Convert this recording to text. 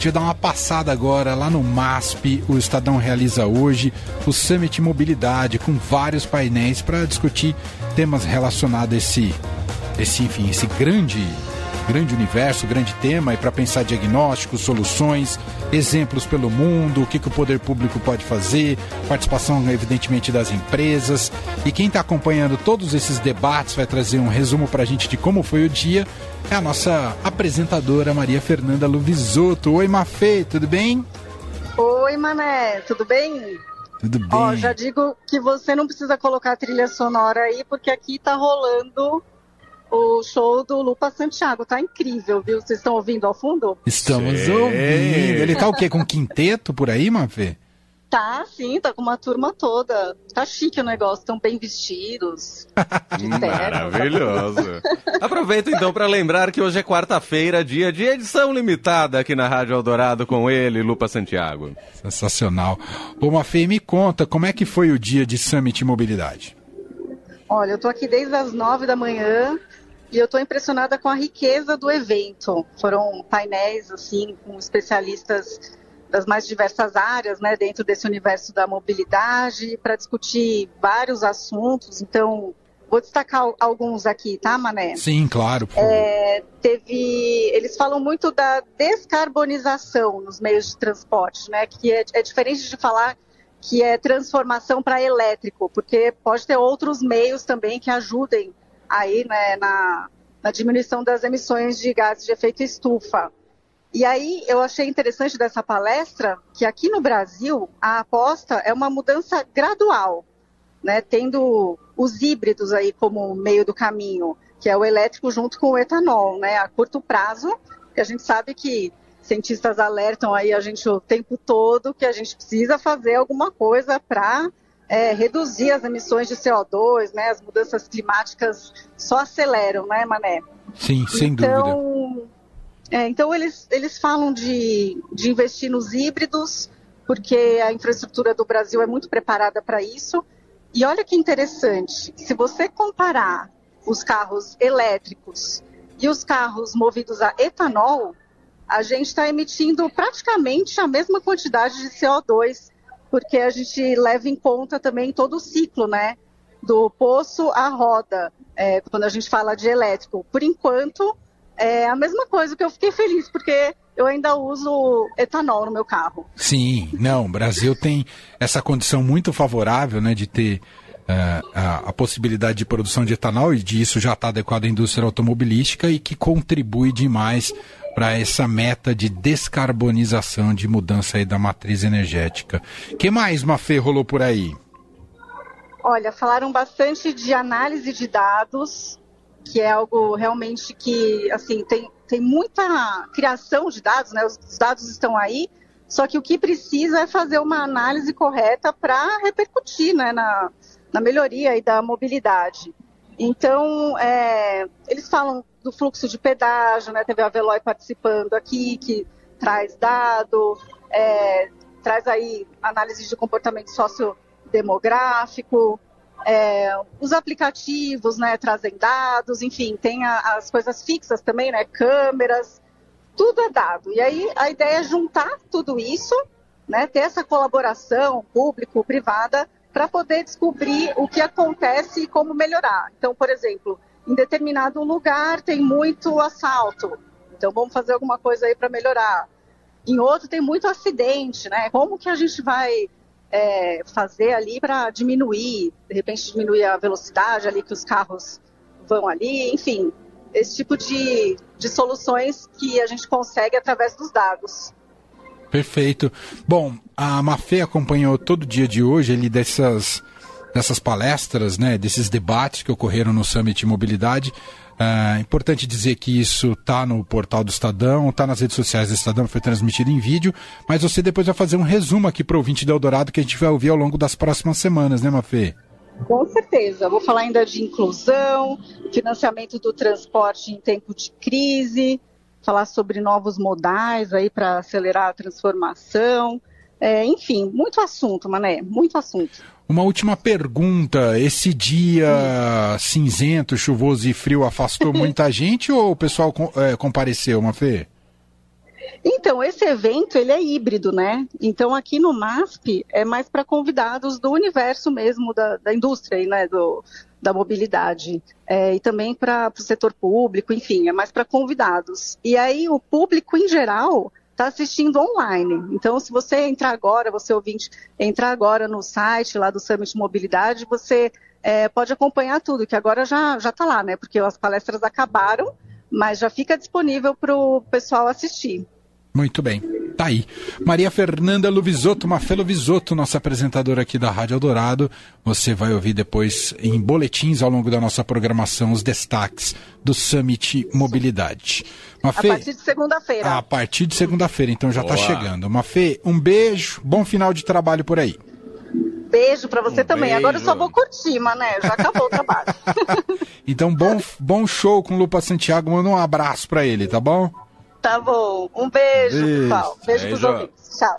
gente vai dar uma passada agora lá no MASP. O Estadão realiza hoje o Summit Mobilidade com vários painéis para discutir temas relacionados a esse, esse, enfim, esse grande grande universo, grande tema, e para pensar diagnósticos, soluções, exemplos pelo mundo, o que, que o poder público pode fazer, participação, evidentemente, das empresas. E quem está acompanhando todos esses debates vai trazer um resumo para a gente de como foi o dia. É a nossa apresentadora Maria Fernanda Luvisoto. Oi, Mafê, tudo bem? Oi, Mané, tudo bem? Tudo bem. Ó, já digo que você não precisa colocar trilha sonora aí, porque aqui tá rolando o show do Lupa Santiago. Tá incrível, viu? Vocês estão ouvindo ao fundo? Estamos Sim. ouvindo. Ele tá o quê? Com quinteto por aí, Mafê? Tá, sim, tá com uma turma toda. Tá chique o negócio, estão bem vestidos. Maravilhoso. Aproveito então para lembrar que hoje é quarta-feira, dia de edição limitada aqui na Rádio Eldorado com ele, Lupa Santiago. Sensacional. Ô Mafê, me conta, como é que foi o dia de Summit Mobilidade? Olha, eu tô aqui desde as nove da manhã, e eu estou impressionada com a riqueza do evento. Foram painéis assim com especialistas das mais diversas áreas, né, dentro desse universo da mobilidade, para discutir vários assuntos. Então, vou destacar alguns aqui, tá, Mané? Sim, claro. É, teve, eles falam muito da descarbonização nos meios de transporte, né, que é, é diferente de falar que é transformação para elétrico, porque pode ter outros meios também que ajudem aí né, na, na diminuição das emissões de gases de efeito estufa. E aí eu achei interessante dessa palestra que aqui no Brasil a aposta é uma mudança gradual, né, tendo os híbridos aí como meio do caminho, que é o elétrico junto com o etanol, né, a curto prazo, que a gente sabe que cientistas alertam aí a gente o tempo todo que a gente precisa fazer alguma coisa para é, reduzir as emissões de CO2, né? As mudanças climáticas só aceleram, né, Mané? Sim, sem então, dúvida. É, então eles, eles falam de, de investir nos híbridos, porque a infraestrutura do Brasil é muito preparada para isso. E olha que interessante, se você comparar os carros elétricos e os carros movidos a etanol, a gente está emitindo praticamente a mesma quantidade de CO2 porque a gente leva em conta também todo o ciclo, né? Do poço à roda, é, quando a gente fala de elétrico. Por enquanto, é a mesma coisa que eu fiquei feliz, porque eu ainda uso etanol no meu carro. Sim, não, o Brasil tem essa condição muito favorável, né, de ter uh, a, a, possibilidade de produção de etanol, e disso já está adequado à indústria automobilística e que contribui demais para essa meta de descarbonização, de mudança aí da matriz energética. que mais, Mafê, rolou por aí? Olha, falaram bastante de análise de dados, que é algo realmente que, assim, tem, tem muita criação de dados, né? Os, os dados estão aí, só que o que precisa é fazer uma análise correta para repercutir né, na, na melhoria aí da mobilidade. Então, é, eles falam do fluxo de pedágio, né? Teve a Veloy participando aqui, que traz dado, é, traz aí análise de comportamento sociodemográfico, é, os aplicativos, né, trazem dados, enfim, tem a, as coisas fixas também, né, câmeras, tudo é dado. E aí a ideia é juntar tudo isso, né, ter essa colaboração público-privada para poder descobrir o que acontece e como melhorar. Então, por exemplo, em determinado lugar tem muito assalto, então vamos fazer alguma coisa aí para melhorar. Em outro tem muito acidente, né? Como que a gente vai é, fazer ali para diminuir, de repente diminuir a velocidade ali que os carros vão ali, enfim, esse tipo de, de soluções que a gente consegue através dos dados. Perfeito. Bom, a Mafê acompanhou todo o dia de hoje ele dessas, dessas palestras, né, desses debates que ocorreram no Summit Mobilidade. É importante dizer que isso está no portal do Estadão, está nas redes sociais do Estadão, foi transmitido em vídeo, mas você depois vai fazer um resumo aqui para o ouvinte do Eldorado que a gente vai ouvir ao longo das próximas semanas, né, Mafê? Com certeza. Vou falar ainda de inclusão, financiamento do transporte em tempo de crise, falar sobre novos modais aí para acelerar a transformação. É, enfim, muito assunto, Mané, muito assunto. Uma última pergunta: esse dia cinzento, chuvoso e frio afastou muita gente ou o pessoal é, compareceu, Mafê? Então, esse evento, ele é híbrido, né? Então, aqui no MASP, é mais para convidados do universo mesmo da, da indústria, né? Do, da mobilidade. É, e também para o setor público, enfim, é mais para convidados. E aí, o público, em geral, está assistindo online. Então, se você entrar agora, você ouvinte, entrar agora no site lá do Summit Mobilidade, você é, pode acompanhar tudo, que agora já está lá, né? Porque as palestras acabaram, mas já fica disponível para o pessoal assistir. Muito bem. Tá aí. Maria Fernanda Luvisotto, Mafê Luvisotto, nossa apresentadora aqui da Rádio Eldorado. Você vai ouvir depois em boletins ao longo da nossa programação os destaques do Summit Mobilidade. Mafê, a partir de segunda-feira. A partir de segunda-feira, então já está chegando. Mafê, um beijo, bom final de trabalho por aí. Beijo para você um também. Beijo. Agora eu só vou curtir, mané. Já acabou o trabalho. então, bom, bom show com o Lupa Santiago. Manda um abraço para ele, tá bom? Tá bom. Um beijo, beijo. pessoal. Beijo, beijo. pros ouvintes. Tchau.